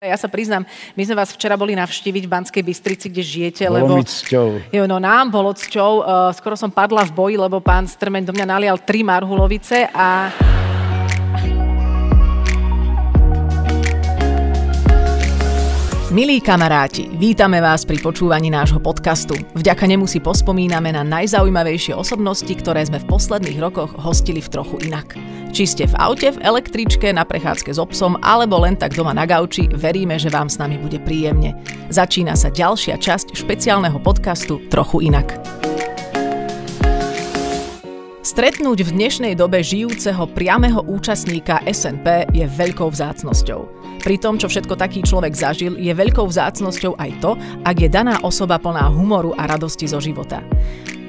Ja sa priznám, my sme vás včera boli navštíviť v Banskej Bystrici, kde žijete, bolo lebo... cťou. Jo, no nám bolo cťou. Uh, skoro som padla v boji, lebo pán Strmeň do mňa nalial tri marhulovice a... Milí kamaráti, vítame vás pri počúvaní nášho podcastu. Vďaka nemu si pospomíname na najzaujímavejšie osobnosti, ktoré sme v posledných rokoch hostili v trochu inak. Či ste v aute, v električke, na prechádzke s obsom alebo len tak doma na gauči, veríme, že vám s nami bude príjemne. Začína sa ďalšia časť špeciálneho podcastu Trochu inak. Stretnúť v dnešnej dobe žijúceho priameho účastníka SNP je veľkou vzácnosťou. Pri tom, čo všetko taký človek zažil, je veľkou vzácnosťou aj to, ak je daná osoba plná humoru a radosti zo života.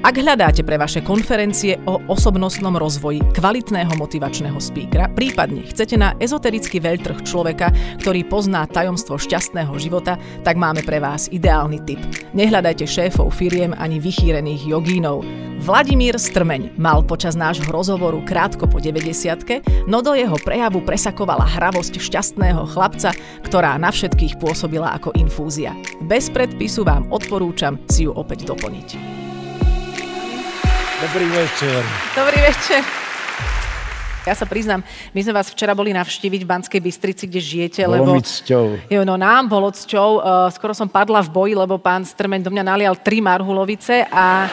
Ak hľadáte pre vaše konferencie o osobnostnom rozvoji kvalitného motivačného spíkra, prípadne chcete na ezoterický veľtrh človeka, ktorý pozná tajomstvo šťastného života, tak máme pre vás ideálny tip. Nehľadajte šéfov firiem ani vychýrených jogínov. Vladimír Strmeň mal počas nášho rozhovoru krátko po 90 no do jeho prejavu presakovala hravosť šťastného chlapca, ktorá na všetkých pôsobila ako infúzia. Bez predpisu vám odporúčam si ju opäť doplniť. Dobrý večer. Dobrý večer. Ja sa priznám, my sme vás včera boli navštíviť v Banskej Bystrici, kde žijete, bolo lebo... mi cťou. Jo, no nám bolo cťou. Uh, skoro som padla v boji, lebo pán Strmeň do mňa nalial tri marhulovice a...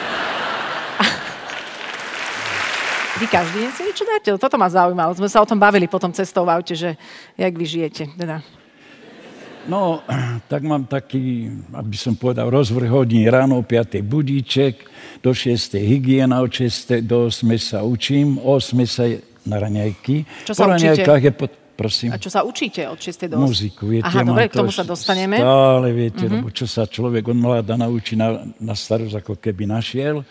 Vy každý deň si niečo dáte? Toto ma zaujímalo. Sme sa o tom bavili potom cestou v aute, že jak vy žijete. Teda. No, tak mám taký, aby som povedal, rozvrh hodín ráno, 5. budíček, do 6. hygiena, od 6. do 8. sa učím, o 8. sa na raňajky. Čo sa po učíte? je pod, prosím. A čo sa učíte od 6. do 8? Muziku, viete. Aha, dobre, k to tomu sa dostaneme. Stále, viete, mm-hmm. lebo čo sa človek od mladá naučí na, na starosť, ako keby našiel.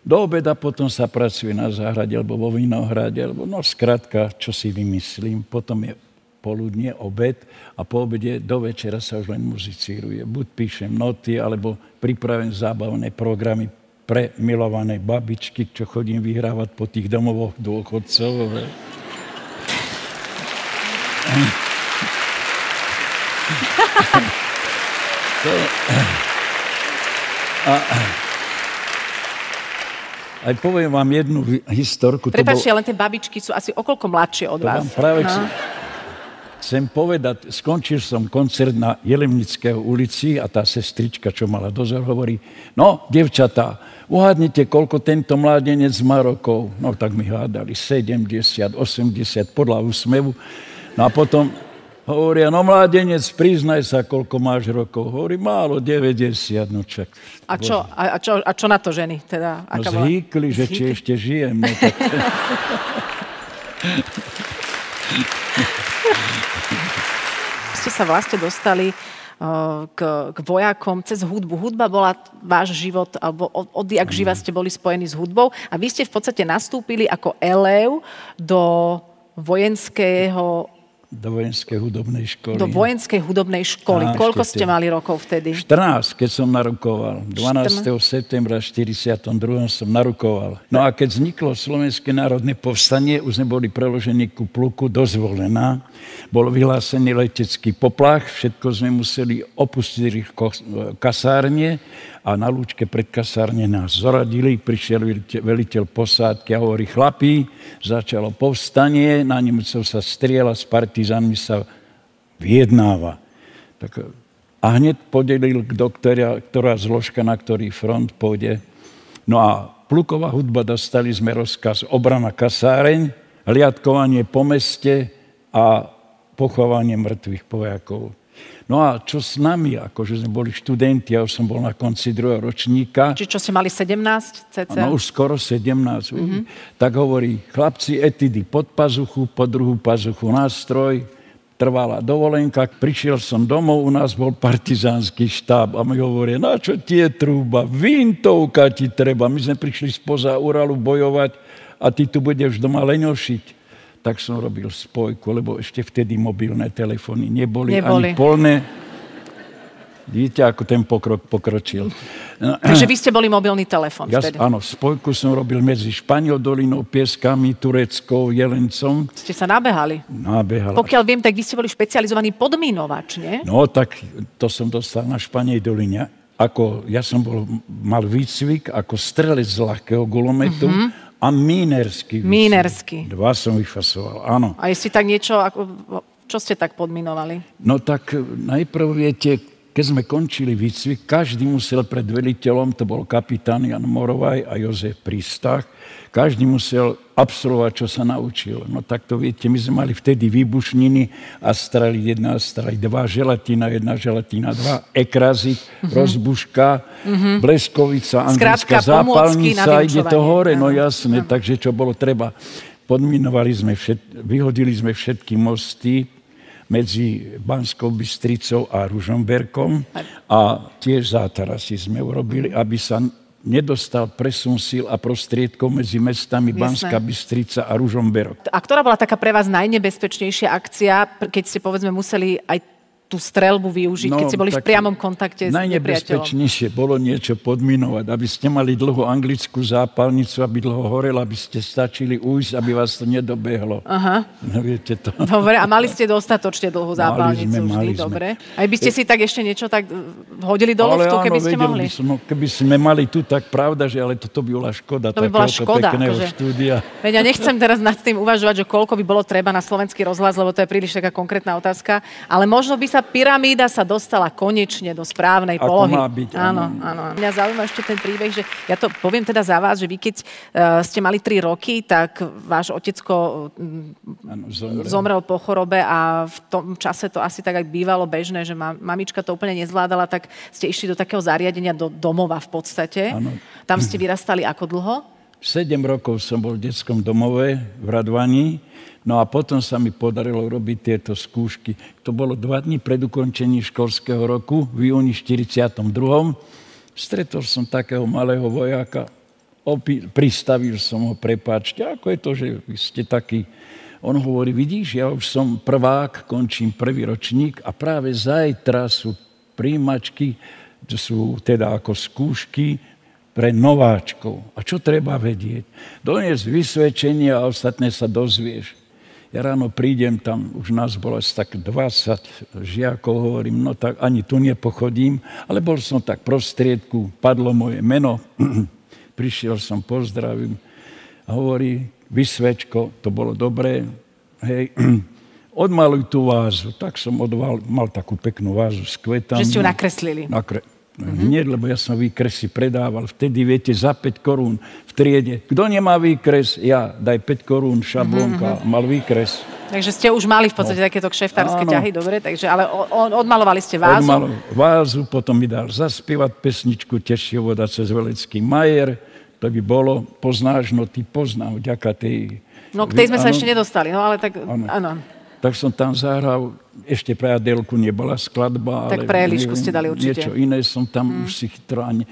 Do obeda potom sa pracuje na záhrade, alebo vo vinohrade, alebo no skrátka, čo si vymyslím. Potom je poludne, obed a po obede do večera sa už len muzicíruje. Buď píšem noty, alebo pripravím zábavné programy pre milované babičky, čo chodím vyhrávať po tých domovoch dôchodcov. to, a, aj poviem vám jednu historku. Prepačte, bol... len tie babičky sú asi okolko mladšie od to vás. Vám práve no chcem povedať, skončil som koncert na Jelemnického ulici a tá sestrička, čo mala dozor, hovorí, no, devčatá, uhádnite, koľko tento mládenec má rokov. No, tak mi hádali 70, 80, podľa úsmevu. No a potom hovoria, no mládenec, priznaj sa, koľko máš rokov. Hovorí, málo, 90, no čak. A čo, a, a, čo, a čo na to ženy? Teda, no zhýkli, že či ešte žijem. No, tak... Sa vlastne dostali k, k vojakom cez hudbu. Hudba bola váš život, alebo od, odjak živa ste boli spojení s hudbou a vy ste v podstate nastúpili ako elev do vojenského do vojenskej hudobnej školy. Do vojenskej hudobnej školy. Á, Koľko ste mali rokov vtedy? 14, keď som narukoval. 12. 14. septembra 42. som narukoval. No a keď vzniklo Slovenské národné povstanie, už sme boli preložení ku pluku dozvolená. Bol vyhlásený letecký poplach, všetko sme museli opustiť kasárne a na lúčke pred kasárne nás zoradili, prišiel veliteľ posádky a hovorí, chlapí, začalo povstanie, na Nemcov sa striela, s partizánmi sa vyjednáva. Tak, a hneď podelil, doktora, ktorá zložka, na ktorý front pôjde. No a pluková hudba dostali sme rozkaz obrana kasáreň, hliadkovanie po meste a pochovanie mŕtvych vojakov. No a čo s nami, akože sme boli študenti, ja už som bol na konci druhého ročníka. Či čo ste mali 17 cc? No už skoro 17. Mm-hmm. Tak hovorí, chlapci, etidy pod pazuchu, pod druhú pazuchu nástroj, trvala dovolenka. Prišiel som domov, u nás bol partizánsky štáb a mi hovorí, na čo ti je trúba, vintovka ti treba. My sme prišli spoza Uralu bojovať a ty tu budeš doma leňošiť tak som robil spojku, lebo ešte vtedy mobilné telefóny neboli, neboli. ani polné. Vidíte, ako ten pokrok pokročil. Takže vy ste boli mobilný telefón ja, vtedy? Áno, spojku som robil medzi Španiel dolinou, Pieskami, Tureckou, Jelencom. Ste sa nabehali? Nabehali. Pokiaľ viem, tak vy ste boli špecializovaný podmínovač, nie? No, tak to som dostal na Španej doline. Ako, ja som bol, mal výcvik ako strelec z ľahkého gulometu uh-huh. A mínerský výcvik. Mínerský. Dva som vyfasoval, áno. A jestli tak niečo, ako, čo ste tak podminovali? No tak najprv viete, keď sme končili výcvik, každý musel pred veliteľom, to bol kapitán Jan Morovaj a Jozef Prístach, každý musel absolvovať, čo sa naučil. No tak to viete, my sme mali vtedy výbušniny, strali jedna, strali dva, želatina jedna, želatina dva, ekrazit, mm-hmm. rozbuška, mm-hmm. bleskovica, anglická zápalnica, ide to hore, no jasné, ano. takže čo bolo treba. Podminovali sme, všet, vyhodili sme všetky mosty, medzi Banskou Bystricou a Ružomberkom. A tiež zátarasy sme urobili, aby sa nedostal presun síl a prostriedkov medzi mestami Banská Bystrica a Ružomberok. A ktorá bola taká pre vás najnebezpečnejšia akcia, keď ste povedzme museli aj tú strelbu využiť, no, keď ste boli v priamom kontakte s Najnebezpečnejšie bolo niečo podminovať, aby ste mali dlhú anglickú zápalnicu, aby dlho horel, aby ste stačili ujsť, aby vás to nedobehlo. Aha. No, viete to. Dobre, a mali ste dostatočne dlhú zápalnicu mali sme, vždy, mali dobre. Aj by ste si tak ešte niečo tak hodili do luftu, keby ste mohli? By som, keby sme mali tu, tak pravda, že ale toto by bola škoda. To by bola škoda. Akože, štúdia. Veď ja nechcem teraz nad tým uvažovať, že koľko by bolo treba na slovenský rozhlas, lebo to je príliš taká konkrétna otázka. Ale možno by sa pyramída sa dostala konečne do správnej Ako polohy. má byť, áno, áno. Mňa zaujíma ešte ten príbeh, že ja to poviem teda za vás, že vy keď uh, ste mali 3 roky, tak váš otecko ano, zomrel. zomrel po chorobe a v tom čase to asi tak aj bývalo bežné, že ma, mamička to úplne nezvládala, tak ste išli do takého zariadenia, do domova v podstate. Ano. Tam ste vyrastali ako dlho? 7 rokov som bol v detskom domove v Radvani No a potom sa mi podarilo robiť tieto skúšky. To bolo dva dní pred ukončením školského roku, v júni 42. Stretol som takého malého vojaka, opi- pristavil som ho, prepáčte, ako je to, že vy ste taký... On hovorí, vidíš, ja už som prvák, končím prvý ročník a práve zajtra sú príjmačky, sú teda ako skúšky pre nováčkov. A čo treba vedieť? Doniesť vysvedčenie a ostatné sa dozvieš. Ja ráno prídem, tam už nás bolo asi tak 20 žiakov, hovorím, no tak ani tu nepochodím, ale bol som tak prostriedku, padlo moje meno, prišiel som, pozdravím a hovorí, vysvečko, to bolo dobré, hej, odmaluj tú vázu. Tak som odval, mal takú peknú vázu s kvetami. Že ste ju nakreslili. Nakre, Mm-hmm. Nie, lebo ja som výkresy predával. Vtedy, viete, za 5 korún v triede. Kto nemá výkres? Ja, daj 5 korún, šablónka, mm-hmm. mal výkres. Takže ste už mali v podstate no. takéto kšeftárske ťahy, dobre? Takže, ale on, odmalovali ste vázu? Odmalo, vázu, potom mi dal zaspievať pesničku Tešie voda cez Velecký Majer. To by bolo, poznáš, no ty poznám, vďaka tej... No k tej sme sa ešte nedostali, no ale tak, áno tak som tam zahral, ešte pre Adelku nebola skladba, tak ale... pre Elišku ste dali určite. Niečo iné som tam hmm. už si chytro ani...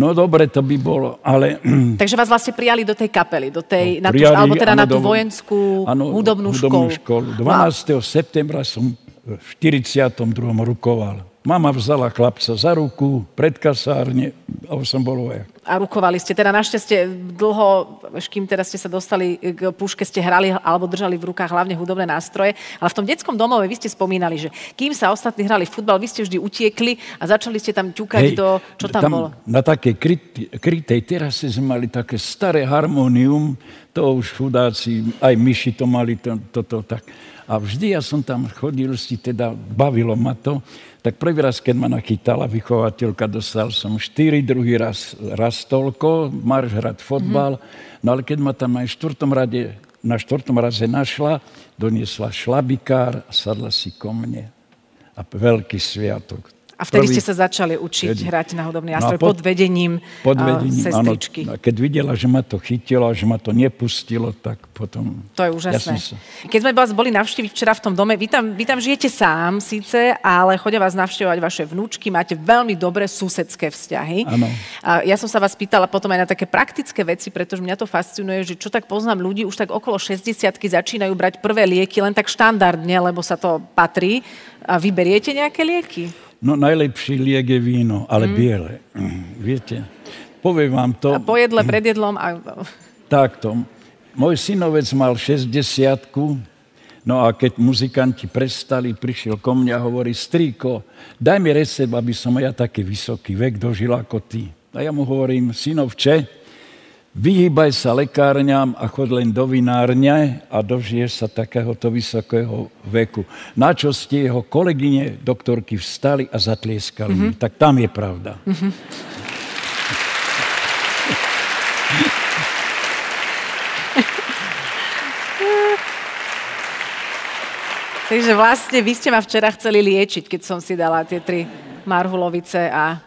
No dobre, to by bolo, ale... Takže vás vlastne prijali do tej kapely, do tej, no, na tú, prijali, alebo teda ano, na tú vojenskú ano, hudobnú, hudobnú školu. školu. 12. No. septembra som v 42. rukoval. Mama vzala chlapca za ruku pred kasárne a už som bol vojak. A rukovali ste. Teda našťastie dlho, kým teda ste sa dostali k puške, ste hrali alebo držali v rukách hlavne hudobné nástroje. Ale v tom detskom domove vy ste spomínali, že kým sa ostatní hrali futbal, vy ste vždy utiekli a začali ste tam ťukať Hej, do... Čo tam, tam bolo? Na takej krytej, krytej terase sme mali také staré harmónium, to už chudáci, aj myši to mali, toto to, to, tak. A vždy ja som tam chodil, si teda bavilo ma to tak prvý raz, keď ma nachytala vychovateľka, dostal som štyri, druhý raz, raz toľko, marš hrať fotbal, mm-hmm. no ale keď ma tam na štvrtom rade, na štvrtom raze našla, doniesla šlabikár a sadla si ko mne. A veľký sviatok. A vtedy Prvý, ste sa začali učiť vtedy. hrať na hudobný nástroj no pod, pod vedením, pod vedením sestričky. Áno, keď videla, že ma to chytilo a že ma to nepustilo, tak potom... To je úžasné. Ja sa... Keď sme vás boli navštíviť včera v tom dome, vy tam, vy tam žijete sám síce, ale chodia vás navštevovať vaše vnúčky, máte veľmi dobré susedské vzťahy. Áno. Ja som sa vás pýtala potom aj na také praktické veci, pretože mňa to fascinuje, že čo tak poznám ľudí, už tak okolo 60 začínajú brať prvé lieky len tak štandardne, lebo sa to patrí. A vyberiete nejaké lieky? No najlepší liek je víno, ale mm. biele. Mm, viete, poviem vám to. A po jedle, pred jedlom. A... Takto. Môj synovec mal 60 No a keď muzikanti prestali, prišiel ko mňa a hovorí, strýko, daj mi recept, aby som ja taký vysoký vek dožil ako ty. A ja mu hovorím, synovče, vyhýbaj sa lekárňam a chod len do vinárne a dožiješ sa takéhoto vysokého veku. Na čo ste jeho kolegyne, doktorky, vstali a zatlieskali. Mm-hmm. Tak tam je pravda. Mm-hmm. Takže vlastne vy ste ma včera chceli liečiť, keď som si dala tie tri marhulovice a...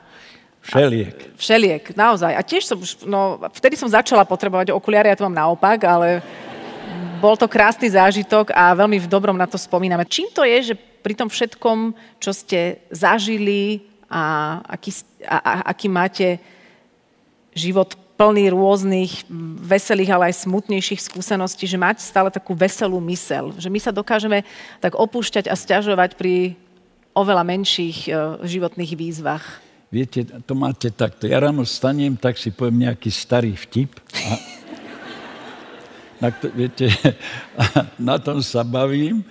Všeliek. Všeliek, naozaj. A tiež som no, vtedy som začala potrebovať okuliare, ja to mám naopak, ale bol to krásny zážitok a veľmi v dobrom na to spomíname. Čím to je, že pri tom všetkom, čo ste zažili a aký, a, a, aký máte život plný rôznych veselých, ale aj smutnejších skúseností, že máte stále takú veselú mysel. Že my sa dokážeme tak opúšťať a stiažovať pri oveľa menších e, životných výzvach. Viete, to máte takto. Ja ráno stanem, tak si poviem nejaký starý vtip. A na, to, viete, a na tom sa bavím.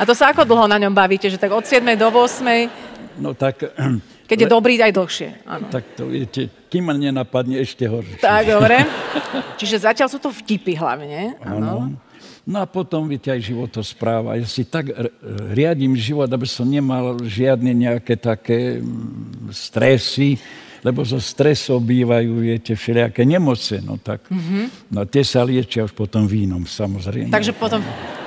A to sa ako dlho na ňom bavíte? Že tak od 7. do 8. No tak... Keď je dobrý, aj dlhšie. Áno. Tak to viete, kým ma nenapadne ešte horšie. Tak, dobre. Čiže zatiaľ sú to vtipy hlavne. Áno. No a potom, viete, aj životospráva. Ja si tak riadím život, aby som nemal žiadne nejaké také mm, stresy, lebo zo stresov bývajú, viete, všelijaké nemoce. No tak, mm-hmm. no tie sa liečia už potom vínom, samozrejme. Takže potom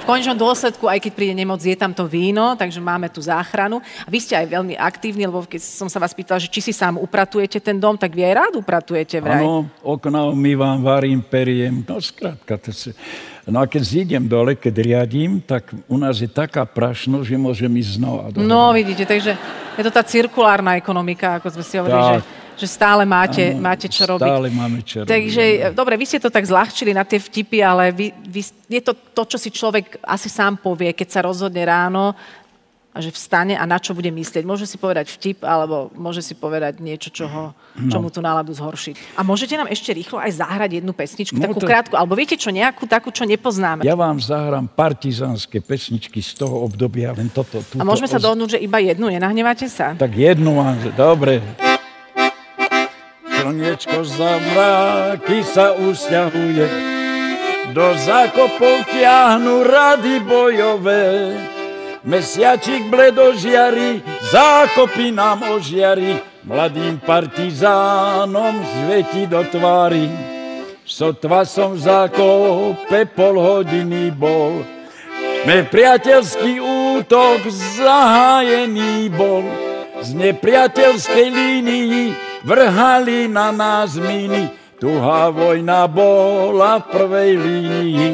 končnom dôsledku, aj keď príde nemoc, je tam to víno, takže máme tu záchranu. A vy ste aj veľmi aktívni, lebo keď som sa vás pýtala, že či si sám upratujete ten dom, tak vy aj rád upratujete vraj. Áno, okna umývam, varím, periem, no skrátka. To si... No a keď zídem dole, keď riadím, tak u nás je taká prašnosť, že môžem ísť znova. Dole. No vidíte, takže je to tá cirkulárna ekonomika, ako sme si hovorili, že že stále máte, ano, máte čo robiť. Stále máme čo robiť. Takže, dobre, vy ste to tak zľahčili na tie vtipy, ale vy, vy, je to to, čo si človek asi sám povie, keď sa rozhodne ráno, a že vstane a na čo bude myslieť. Môže si povedať vtip, alebo môže si povedať niečo, čo, ho, čo no. mu tú náladu zhorší. A môžete nám ešte rýchlo aj zahrať jednu pesničku, no, takú to... krátku, alebo viete čo, nejakú takú, čo nepoznáme. Ja vám zahrám partizánske pesničky z toho obdobia, len toto. a môžeme sa dohodnúť, že iba jednu, nenahnevate sa? Tak jednu vám, dobre. Slniečko za mráky sa usťahuje, do zákopov tiahnu rady bojové. Mesiačik bledo žiari, zákopy nám ožiari, mladým partizánom zveti do tvári. Sotva som v zákope pol hodiny bol, me priateľský útok zahájený bol, z nepriateľskej línii vrhali na nás miny, tuhá vojna bola v prvej línii.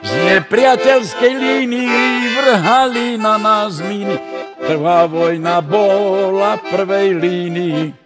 Z nepriateľskej línii vrhali na nás miny, prvá vojna bola v prvej línii.